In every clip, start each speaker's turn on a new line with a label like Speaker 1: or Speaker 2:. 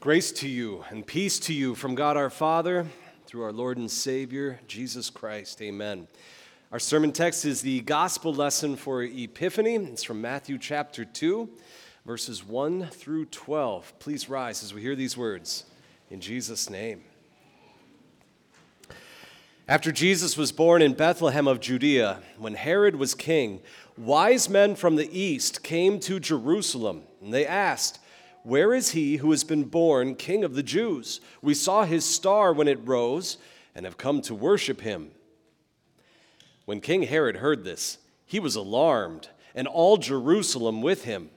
Speaker 1: Grace to you and peace to you from God our Father through our Lord and Savior, Jesus Christ. Amen. Our sermon text is the gospel lesson for Epiphany. It's from Matthew chapter 2, verses 1 through 12. Please rise as we hear these words in Jesus' name. After Jesus was born in Bethlehem of Judea, when Herod was king, wise men from the east came to Jerusalem, and they asked, Where is he who has been born king of the Jews? We saw his star when it rose, and have come to worship him. When King Herod heard this, he was alarmed, and all Jerusalem with him.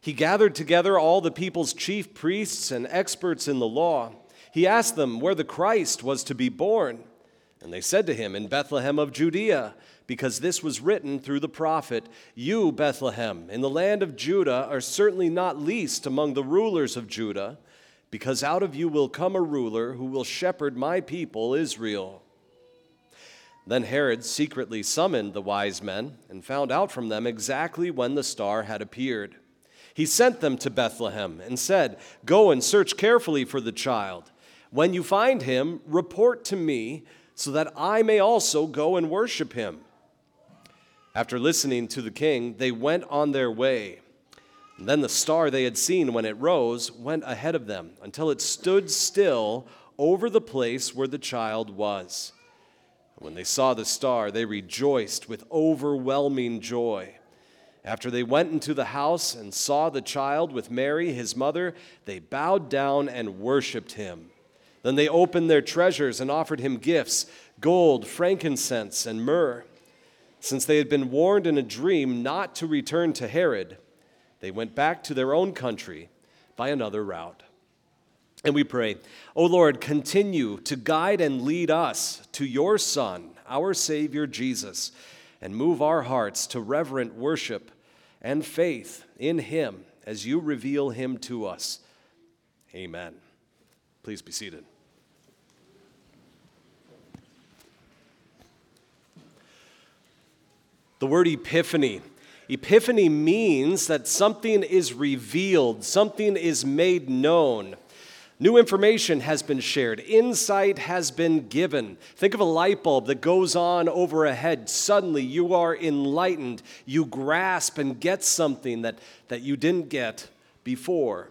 Speaker 1: He gathered together all the people's chief priests and experts in the law. He asked them where the Christ was to be born. And they said to him, In Bethlehem of Judea, because this was written through the prophet You, Bethlehem, in the land of Judah, are certainly not least among the rulers of Judah, because out of you will come a ruler who will shepherd my people, Israel. Then Herod secretly summoned the wise men and found out from them exactly when the star had appeared. He sent them to Bethlehem and said, Go and search carefully for the child. When you find him, report to me so that I may also go and worship him. After listening to the king, they went on their way. And then the star they had seen when it rose went ahead of them until it stood still over the place where the child was. When they saw the star, they rejoiced with overwhelming joy. After they went into the house and saw the child with Mary, his mother, they bowed down and worshiped him. Then they opened their treasures and offered him gifts gold, frankincense, and myrrh. Since they had been warned in a dream not to return to Herod, they went back to their own country by another route. And we pray, O Lord, continue to guide and lead us to your Son, our Savior Jesus, and move our hearts to reverent worship and faith in him as you reveal him to us. Amen. Please be seated. The word epiphany. Epiphany means that something is revealed, something is made known. New information has been shared, insight has been given. Think of a light bulb that goes on over a head. Suddenly you are enlightened. You grasp and get something that, that you didn't get before.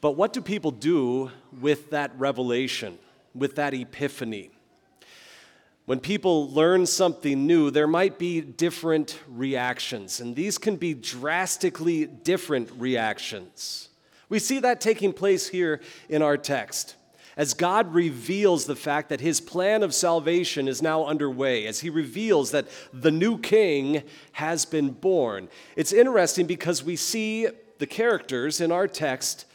Speaker 1: But what do people do with that revelation, with that epiphany? When people learn something new, there might be different reactions, and these can be drastically different reactions. We see that taking place here in our text. As God reveals the fact that his plan of salvation is now underway, as he reveals that the new king has been born. It's interesting because we see the characters in our text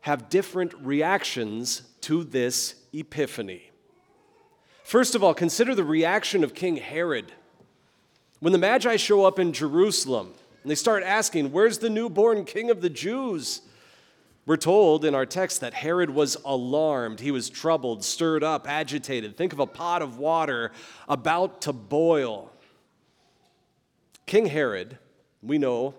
Speaker 1: have different reactions to this epiphany. First of all, consider the reaction of King Herod. When the Magi show up in Jerusalem and they start asking, Where's the newborn king of the Jews? We're told in our text that Herod was alarmed. He was troubled, stirred up, agitated. Think of a pot of water about to boil. King Herod, we know,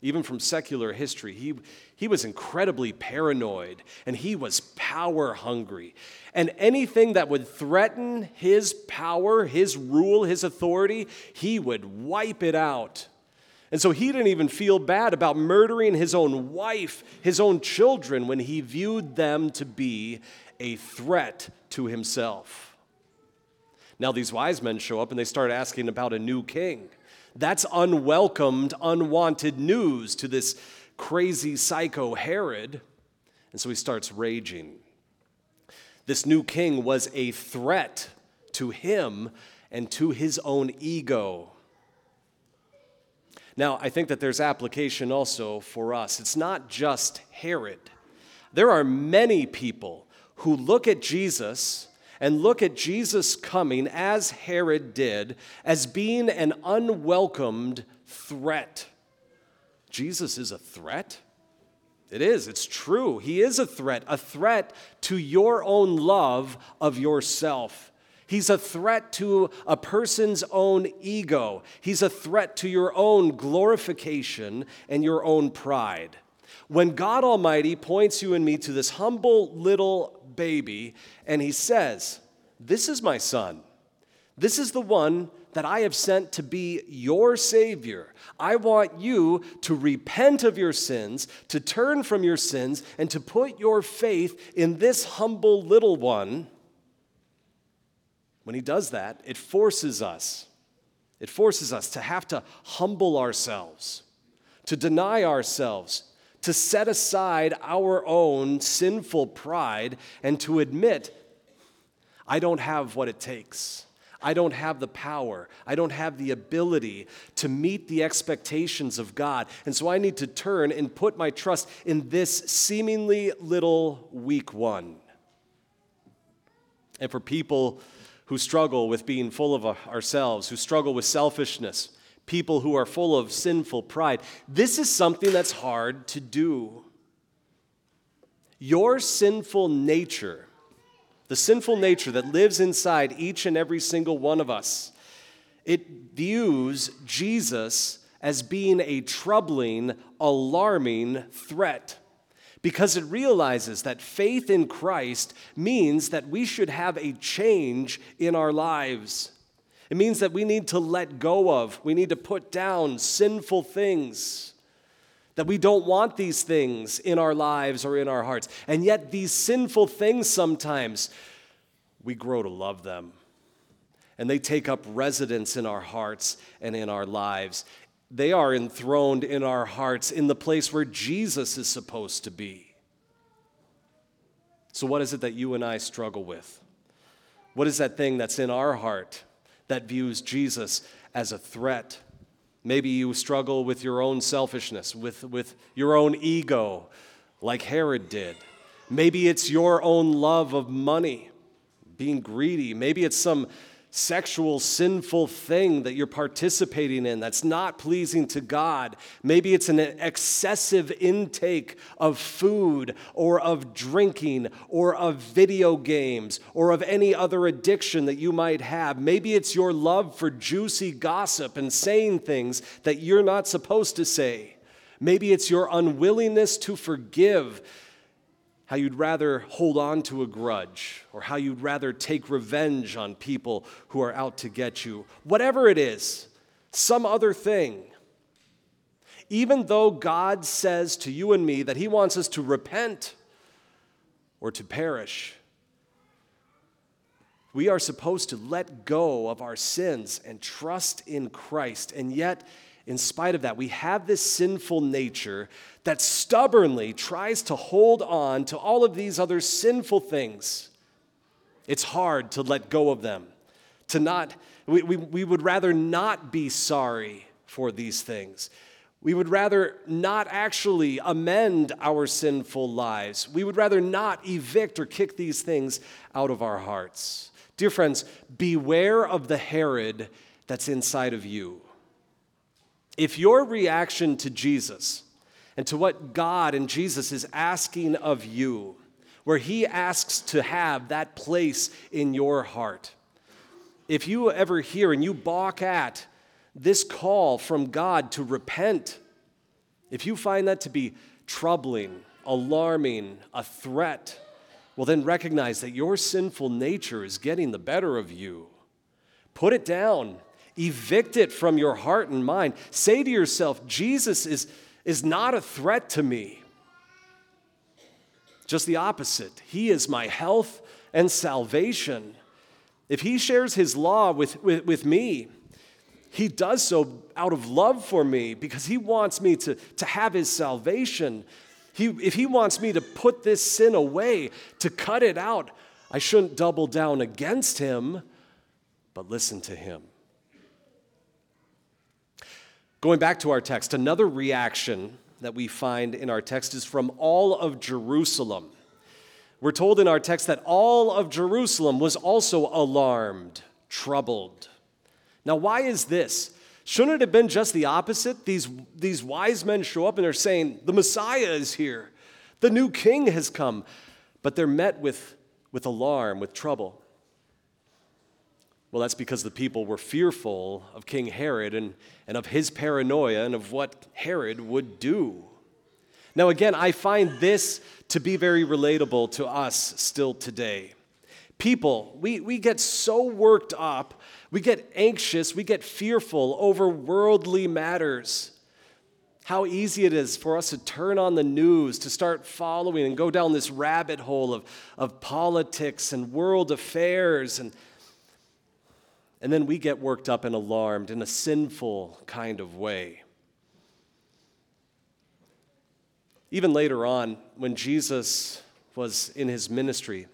Speaker 1: even from secular history, he, he was incredibly paranoid and he was power hungry. And anything that would threaten his power, his rule, his authority, he would wipe it out. And so he didn't even feel bad about murdering his own wife, his own children, when he viewed them to be a threat to himself. Now, these wise men show up and they start asking about a new king. That's unwelcomed, unwanted news to this crazy psycho Herod. And so he starts raging. This new king was a threat to him and to his own ego. Now, I think that there's application also for us. It's not just Herod. There are many people who look at Jesus and look at Jesus coming, as Herod did, as being an unwelcomed threat. Jesus is a threat? It is, it's true. He is a threat, a threat to your own love of yourself. He's a threat to a person's own ego. He's a threat to your own glorification and your own pride. when God Almighty points you and me to this humble little baby and he says, This is my son. This is the one that I have sent to be your Savior. I want you to repent of your sins, to turn from your sins, and to put your faith in this humble little one. When he does that, it forces us. It forces us to have to humble ourselves, to deny ourselves, to set aside our own sinful pride and to admit, I don't have what it takes. I don't have the power. I don't have the ability to meet the expectations of God. And so I need to turn and put my trust in this seemingly little weak one. And for people who struggle with being full of ourselves, who struggle with selfishness, people who are full of sinful pride. This is something that's hard to do. Your sinful nature, the sinful nature that lives inside each and every single one of us, it views Jesus as being a troubling, alarming threat because it realizes that faith in Christ means that we should have a change in our lives. It means that we need to let go of, we need to put down sinful things. That we don't want these things in our lives or in our hearts. And yet, these sinful things sometimes, we grow to love them. And they take up residence in our hearts and in our lives. They are enthroned in our hearts in the place where Jesus is supposed to be. So, what is it that you and I struggle with? What is that thing that's in our heart that views Jesus as a threat? Maybe you struggle with your own selfishness, with, with your own ego, like Herod did. Maybe it's your own love of money, being greedy. Maybe it's some sexual sinful thing that you're participating in that's not pleasing to God. Maybe it's an excessive intake of food or of drinking or of video games or of any other addiction that you might have. Maybe it's your love for juicy gossip and saying things that you're not supposed to say. Maybe it's your unwillingness to forgive how you'd rather hold on to a grudge, or how you'd rather take revenge on people who are out to get you. Whatever it is, some other thing. Even though God says to you and me that He wants us to repent or to perish, we are supposed to let go of our sins and trust in Christ. And yet, in spite of that, we have this sinful nature that stubbornly tries to hold on to all of these other sinful things. It's hard to let go of them, to not, we, we, we would rather not be sorry for these things. We would rather not actually amend our sinful lives. We would rather not evict or kick these things out of our hearts. Dear friends, beware of the Herod that's inside of you. If your reaction to Jesus and to what God and Jesus is asking of you, where He asks to have that place in your heart, if you ever hear and you balk at this call from God to repent, if you find that to be troubling, alarming, a threat, well, then recognize that your sinful nature is getting the better of you. Put it down Evict it from your heart and mind. Say to yourself, Jesus is, is not a threat to me. Just the opposite. He is my health and salvation. If He shares His law with, with, with me, He does so out of love for me because He wants me to, to have His salvation. He, if He wants me to put this sin away, to cut it out, I shouldn't double down against Him, but listen to Him. Going back to our text, another reaction that we find in our text is from all of Jerusalem. We're told in our text that all of Jerusalem was also alarmed, troubled. Now, why is this? Shouldn't it have been just the opposite? These, these wise men show up and they're saying, The Messiah is here, the new king has come. But they're met with, with alarm, with trouble. Well, that's because the people were fearful of King Herod and, and of his paranoia and of what Herod would do. Now, again, I find this to be very relatable to us still today. People, we, we get so worked up, we get anxious, we get fearful over worldly matters. How easy it is for us to turn on the news, to start following and go down this rabbit hole of, of politics and world affairs. And, and then we get worked up and alarmed in a sinful kind of way. Even later on, when Jesus was in his ministry,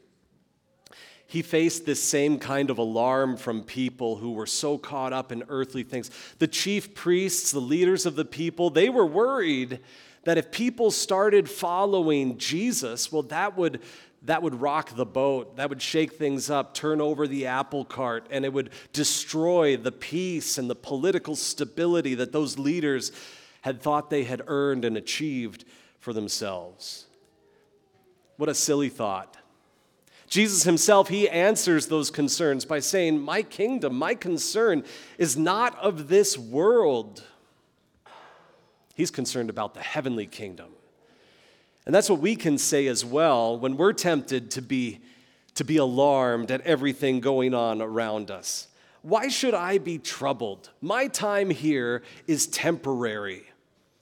Speaker 1: he faced this same kind of alarm from people who were so caught up in earthly things. The chief priests, the leaders of the people, they were worried that if people started following Jesus, well, that would, that would rock the boat, that would shake things up, turn over the apple cart, and it would destroy the peace and the political stability that those leaders had thought they had earned and achieved for themselves. What a silly thought. Jesus himself, he answers those concerns by saying, My kingdom, my concern is not of this world. He's concerned about the heavenly kingdom. And that's what we can say as well when we're tempted to be, to be alarmed at everything going on around us. Why should I be troubled? My time here is temporary.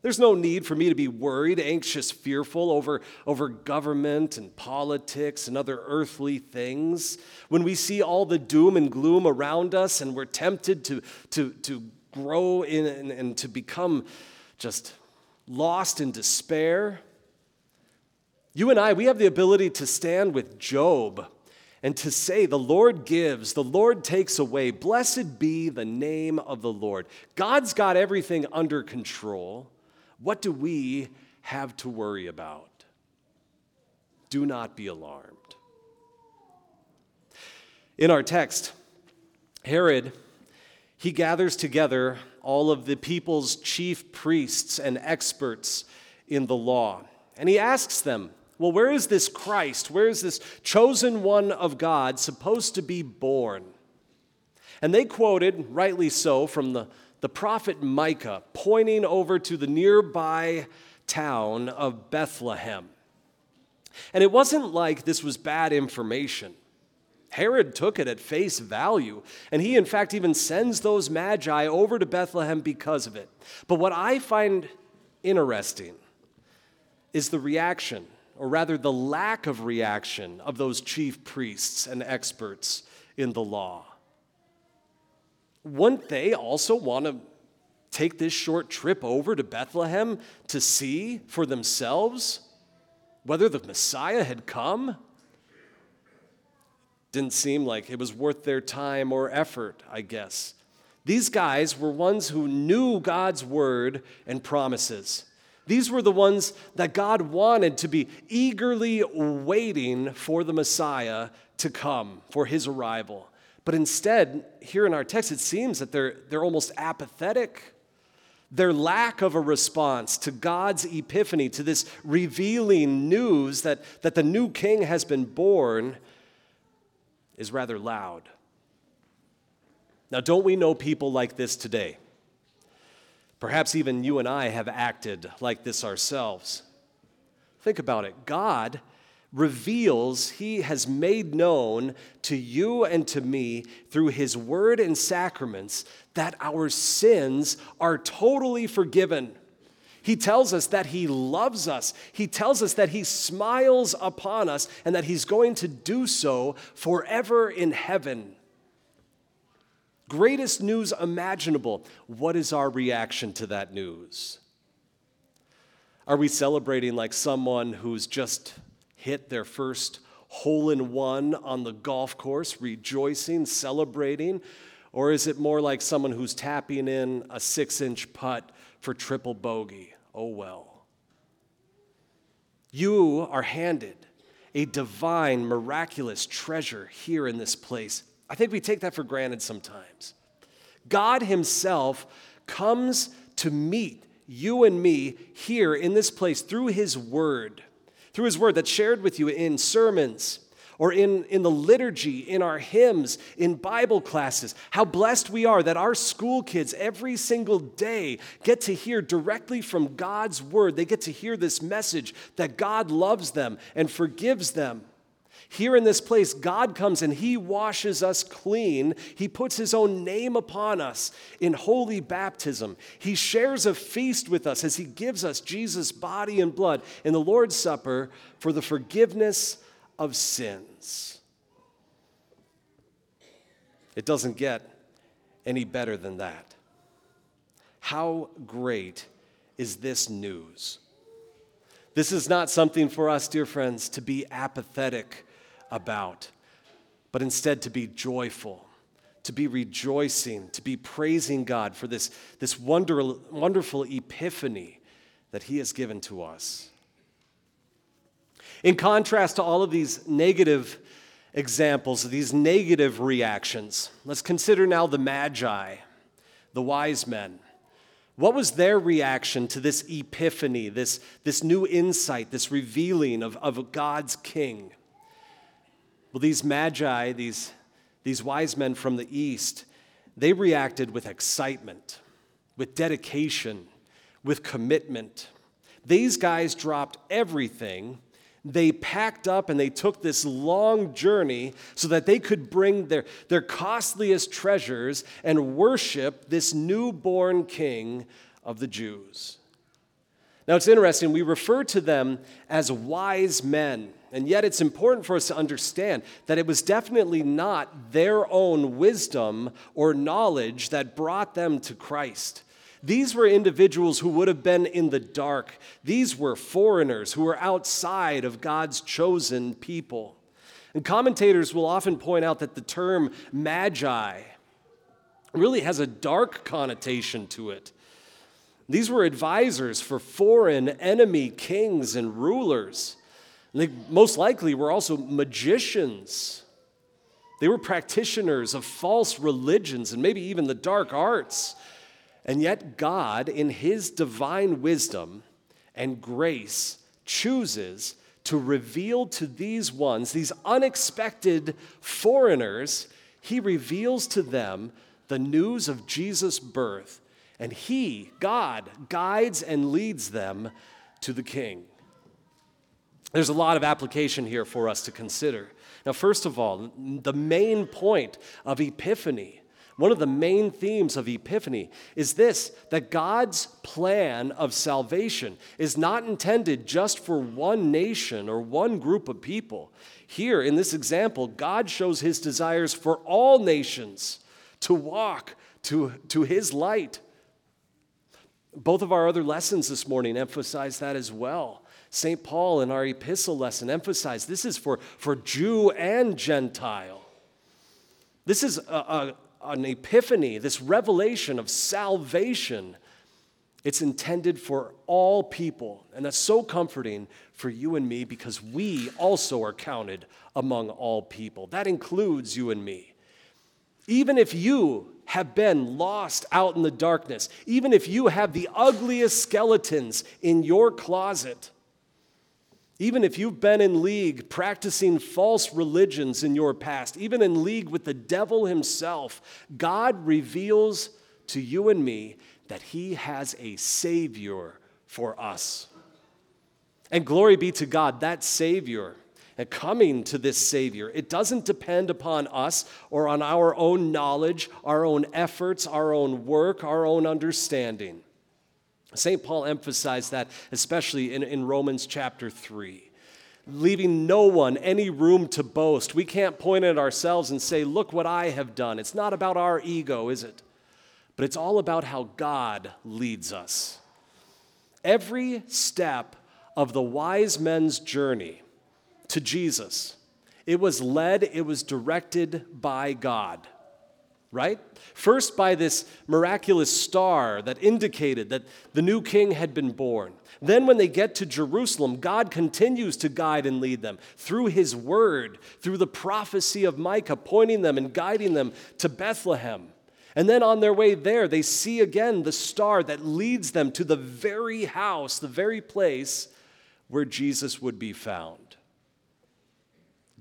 Speaker 1: There's no need for me to be worried, anxious, fearful over, over government and politics and other earthly things. When we see all the doom and gloom around us and we're tempted to, to, to grow in and, and to become just lost in despair, you and I, we have the ability to stand with Job and to say, The Lord gives, the Lord takes away. Blessed be the name of the Lord. God's got everything under control. What do we have to worry about? Do not be alarmed. In our text, Herod, he gathers together all of the people's chief priests and experts in the law. And he asks them, Well, where is this Christ? Where is this chosen one of God supposed to be born? And they quoted, rightly so, from the the prophet Micah pointing over to the nearby town of Bethlehem. And it wasn't like this was bad information. Herod took it at face value, and he, in fact, even sends those magi over to Bethlehem because of it. But what I find interesting is the reaction, or rather the lack of reaction, of those chief priests and experts in the law wouldn't they also want to take this short trip over to Bethlehem to see for themselves whether the Messiah had come? Didn't seem like it was worth their time or effort, I guess. These guys were ones who knew God's word and promises. These were the ones that God wanted to be eagerly waiting for the Messiah to come, for his arrival. But instead, here in our text, it seems that they're, they're almost apathetic. Their lack of a response to God's epiphany, to this revealing news that, that the new king has been born, is rather loud. Now, don't we know people like this today? Perhaps even you and I have acted like this ourselves. Think about it. God reveals he has made known to you and to me through his word and sacraments that our sins are totally forgiven. He tells us that he loves us. He tells us that he smiles upon us and that he's going to do so forever in heaven. Greatest news imaginable. What is our reaction to that news? Are we celebrating like someone who's just hit their first hole in one on the golf course, rejoicing, celebrating? Or is it more like someone who's tapping in a six inch putt for triple bogey? Oh well. You are handed a divine, miraculous treasure here in this place. I think we take that for granted sometimes. God Himself comes to meet you and me here in this place through His Word through His Word that's shared with you in sermons or in, in the liturgy, in our hymns, in Bible classes. How blessed we are that our school kids every single day get to hear directly from God's word. They get to hear this message that God loves them and forgives them. Here in this place, God comes and He washes us clean. He puts His own name upon us in holy baptism. He shares a feast with us as He gives us Jesus' body and blood in the Lord's Supper for the forgiveness of sins. It doesn't get any better than that. How great is this news? This is not something for us, dear friends, to be apathetic about, but instead to be joyful, to be rejoicing, to be praising God for this, this wonder, wonderful epiphany that He has given to us. In contrast to all of these negative examples, these negative reactions, let's consider now the Magi, the wise men. What was their reaction to this epiphany, this, this new insight, this revealing of, of God's king? Well, these Magi, these, these wise men from the East, they reacted with excitement, with dedication, with commitment. These guys dropped everything they packed up and they took this long journey so that they could bring their, their costliest treasures and worship this newborn king of the Jews. Now it's interesting, we refer to them as wise men, and yet it's important for us to understand that it was definitely not their own wisdom or knowledge that brought them to Christ. These were individuals who would have been in the dark. These were foreigners who were outside of God's chosen people. And commentators will often point out that the term magi really has a dark connotation to it. These were advisors for foreign enemy kings and rulers. They most likely were also magicians. They were practitioners of false religions and maybe even the dark arts. And yet, God, in His divine wisdom and grace, chooses to reveal to these ones, these unexpected foreigners, He reveals to them the news of Jesus' birth. And He, God, guides and leads them to the King. There's a lot of application here for us to consider. Now, first of all, the main point of Epiphany one of the main themes of Epiphany is this that God's plan of salvation is not intended just for one nation or one group of people. Here, in this example, God shows his desires for all nations to walk to, to his light. Both of our other lessons this morning emphasize that as well. St. Paul in our epistle lesson emphasized this is for, for Jew and Gentile. This is a, a, an epiphany, this revelation of salvation. It's intended for all people. And that's so comforting for you and me because we also are counted among all people. That includes you and me. Even if you have been lost out in the darkness, even if you have the ugliest skeletons in your closet, even if you've been in league practicing false religions in your past, even in league with the devil himself, God reveals to you and me that he has a Savior for us. And glory be to God, that Savior and coming to this Savior, it doesn't depend upon us or on our own knowledge, our own efforts, our own work, our own understanding. St. Paul emphasized that, especially in, in Romans chapter 3 leaving no one any room to boast. We can't point at ourselves and say, Look what I have done. It's not about our ego, is it? But it's all about how God leads us. Every step of the wise men's journey to Jesus, it was led, it was directed by God right? First, by this miraculous star that indicated that the new king had been born. Then, when they get to Jerusalem, God continues to guide and lead them through his word, through the prophecy of Micah, pointing them and guiding them to Bethlehem. And then on their way there, they see again the star that leads them to the very house, the very place where Jesus would be found.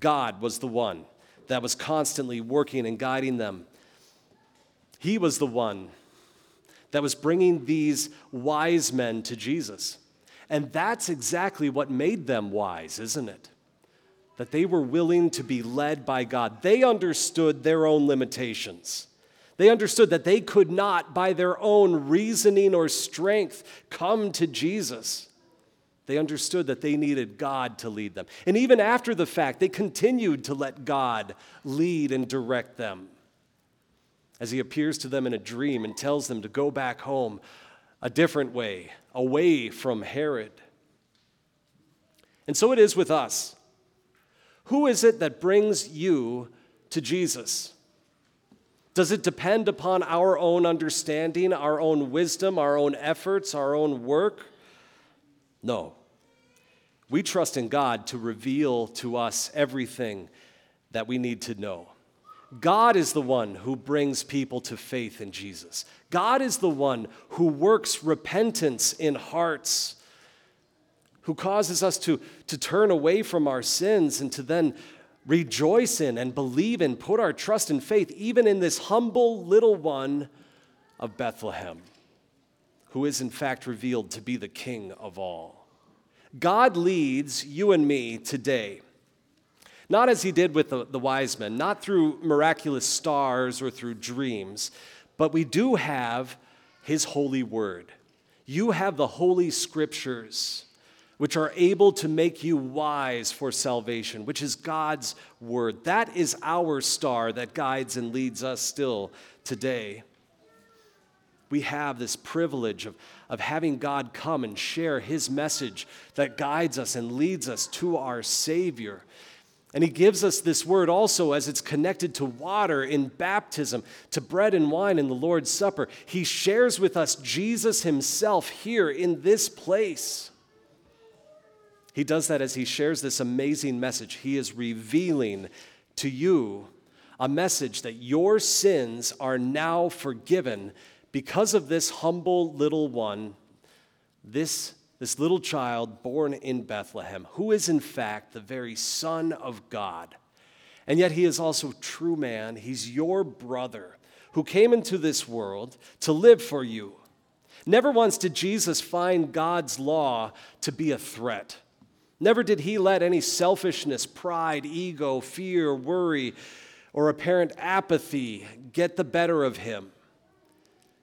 Speaker 1: God was the one that was constantly working and guiding them. He was the one that was bringing these wise men to Jesus. And that's exactly what made them wise, isn't it? That they were willing to be led by God. They understood their own limitations. They understood that they could not, by their own reasoning or strength, come to Jesus. They understood that they needed God to lead them. And even after the fact, they continued to let God lead and direct them. As He appears to them in a dream and tells them to go back home a different way, away from Herod. And so it is with us. Who is it that brings you to Jesus? Does it depend upon our own understanding, our own wisdom, our own efforts, our own work? No. We trust in God to reveal to us everything that we need to know. God is the one who brings people to faith in Jesus. God is the one who works repentance in hearts, who causes us to, to turn away from our sins and to then rejoice in and believe in, put our trust and faith, even in this humble little one of Bethlehem, who is in fact revealed to be the King of all. God leads you and me today not as he did with the, the wise men, not through miraculous stars or through dreams, but we do have his holy word. You have the holy scriptures, which are able to make you wise for salvation, which is God's word. That is our star that guides and leads us still today. We have this privilege of, of having God come and share his message that guides us and leads us to our Savior. And he gives us this word also as it's connected to water in baptism, to bread and wine in the Lord's Supper. He shares with us Jesus himself here in this place. He does that as he shares this amazing message. He is revealing to you a message that your sins are now forgiven because of this humble little one, this this little child born in Bethlehem, who is in fact the very Son of God. And yet he is also true man. He's your brother who came into this world to live for you. Never once did Jesus find God's law to be a threat. Never did he let any selfishness, pride, ego, fear, worry, or apparent apathy get the better of him.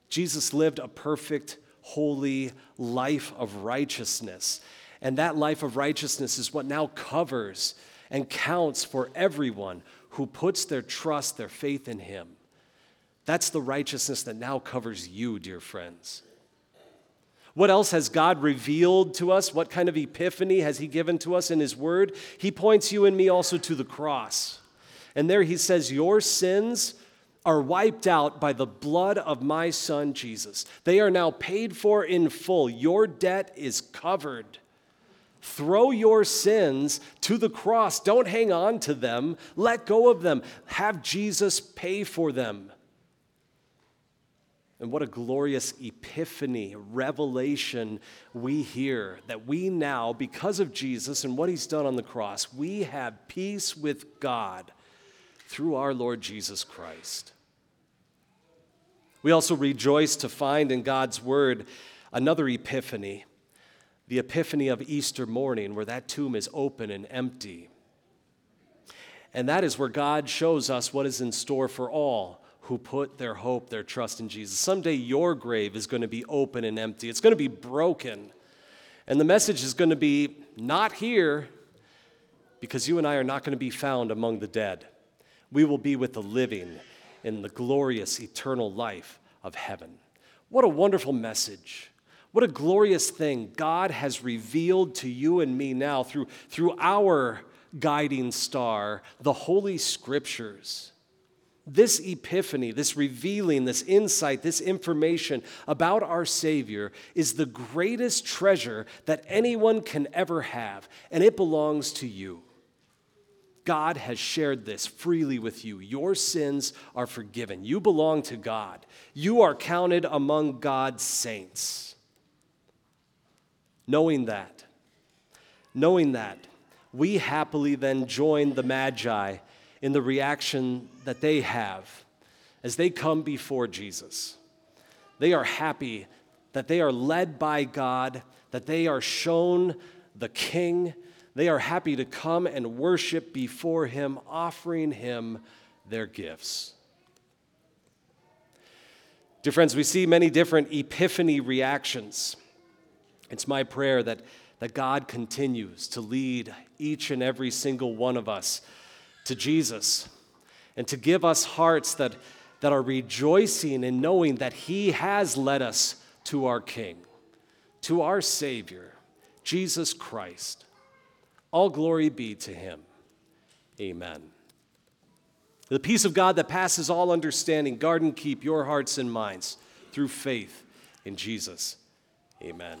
Speaker 1: Jesus lived a perfect holy life of righteousness. And that life of righteousness is what now covers and counts for everyone who puts their trust, their faith in Him. That's the righteousness that now covers you, dear friends. What else has God revealed to us? What kind of epiphany has He given to us in His Word? He points you and me also to the cross. And there He says, Your sins are wiped out by the blood of my son Jesus. They are now paid for in full. Your debt is covered. Throw your sins to the cross. Don't hang on to them. Let go of them. Have Jesus pay for them. And what a glorious epiphany, revelation we hear that we now, because of Jesus and what he's done on the cross, we have peace with God through our Lord Jesus Christ. We also rejoice to find in God's word another epiphany, the epiphany of Easter morning, where that tomb is open and empty. And that is where God shows us what is in store for all who put their hope, their trust in Jesus. Someday your grave is going to be open and empty, it's going to be broken. And the message is going to be not here because you and I are not going to be found among the dead. We will be with the living in the glorious eternal life of heaven. What a wonderful message. What a glorious thing God has revealed to you and me now through, through our guiding star, the Holy Scriptures. This epiphany, this revealing, this insight, this information about our Savior is the greatest treasure that anyone can ever have, and it belongs to you. God has shared this freely with you. Your sins are forgiven. You belong to God. You are counted among God's saints. Knowing that, knowing that, we happily then join the Magi in the reaction that they have as they come before Jesus. They are happy that they are led by God, that they are shown the King. They are happy to come and worship before Him, offering Him their gifts. Dear friends, we see many different epiphany reactions. It's my prayer that, that God continues to lead each and every single one of us to Jesus and to give us hearts that, that are rejoicing in knowing that He has led us to our King, to our Savior, Jesus Christ. All glory be to Him. Amen. The peace of God that passes all understanding, guard and keep your hearts and minds through faith in Jesus. Amen.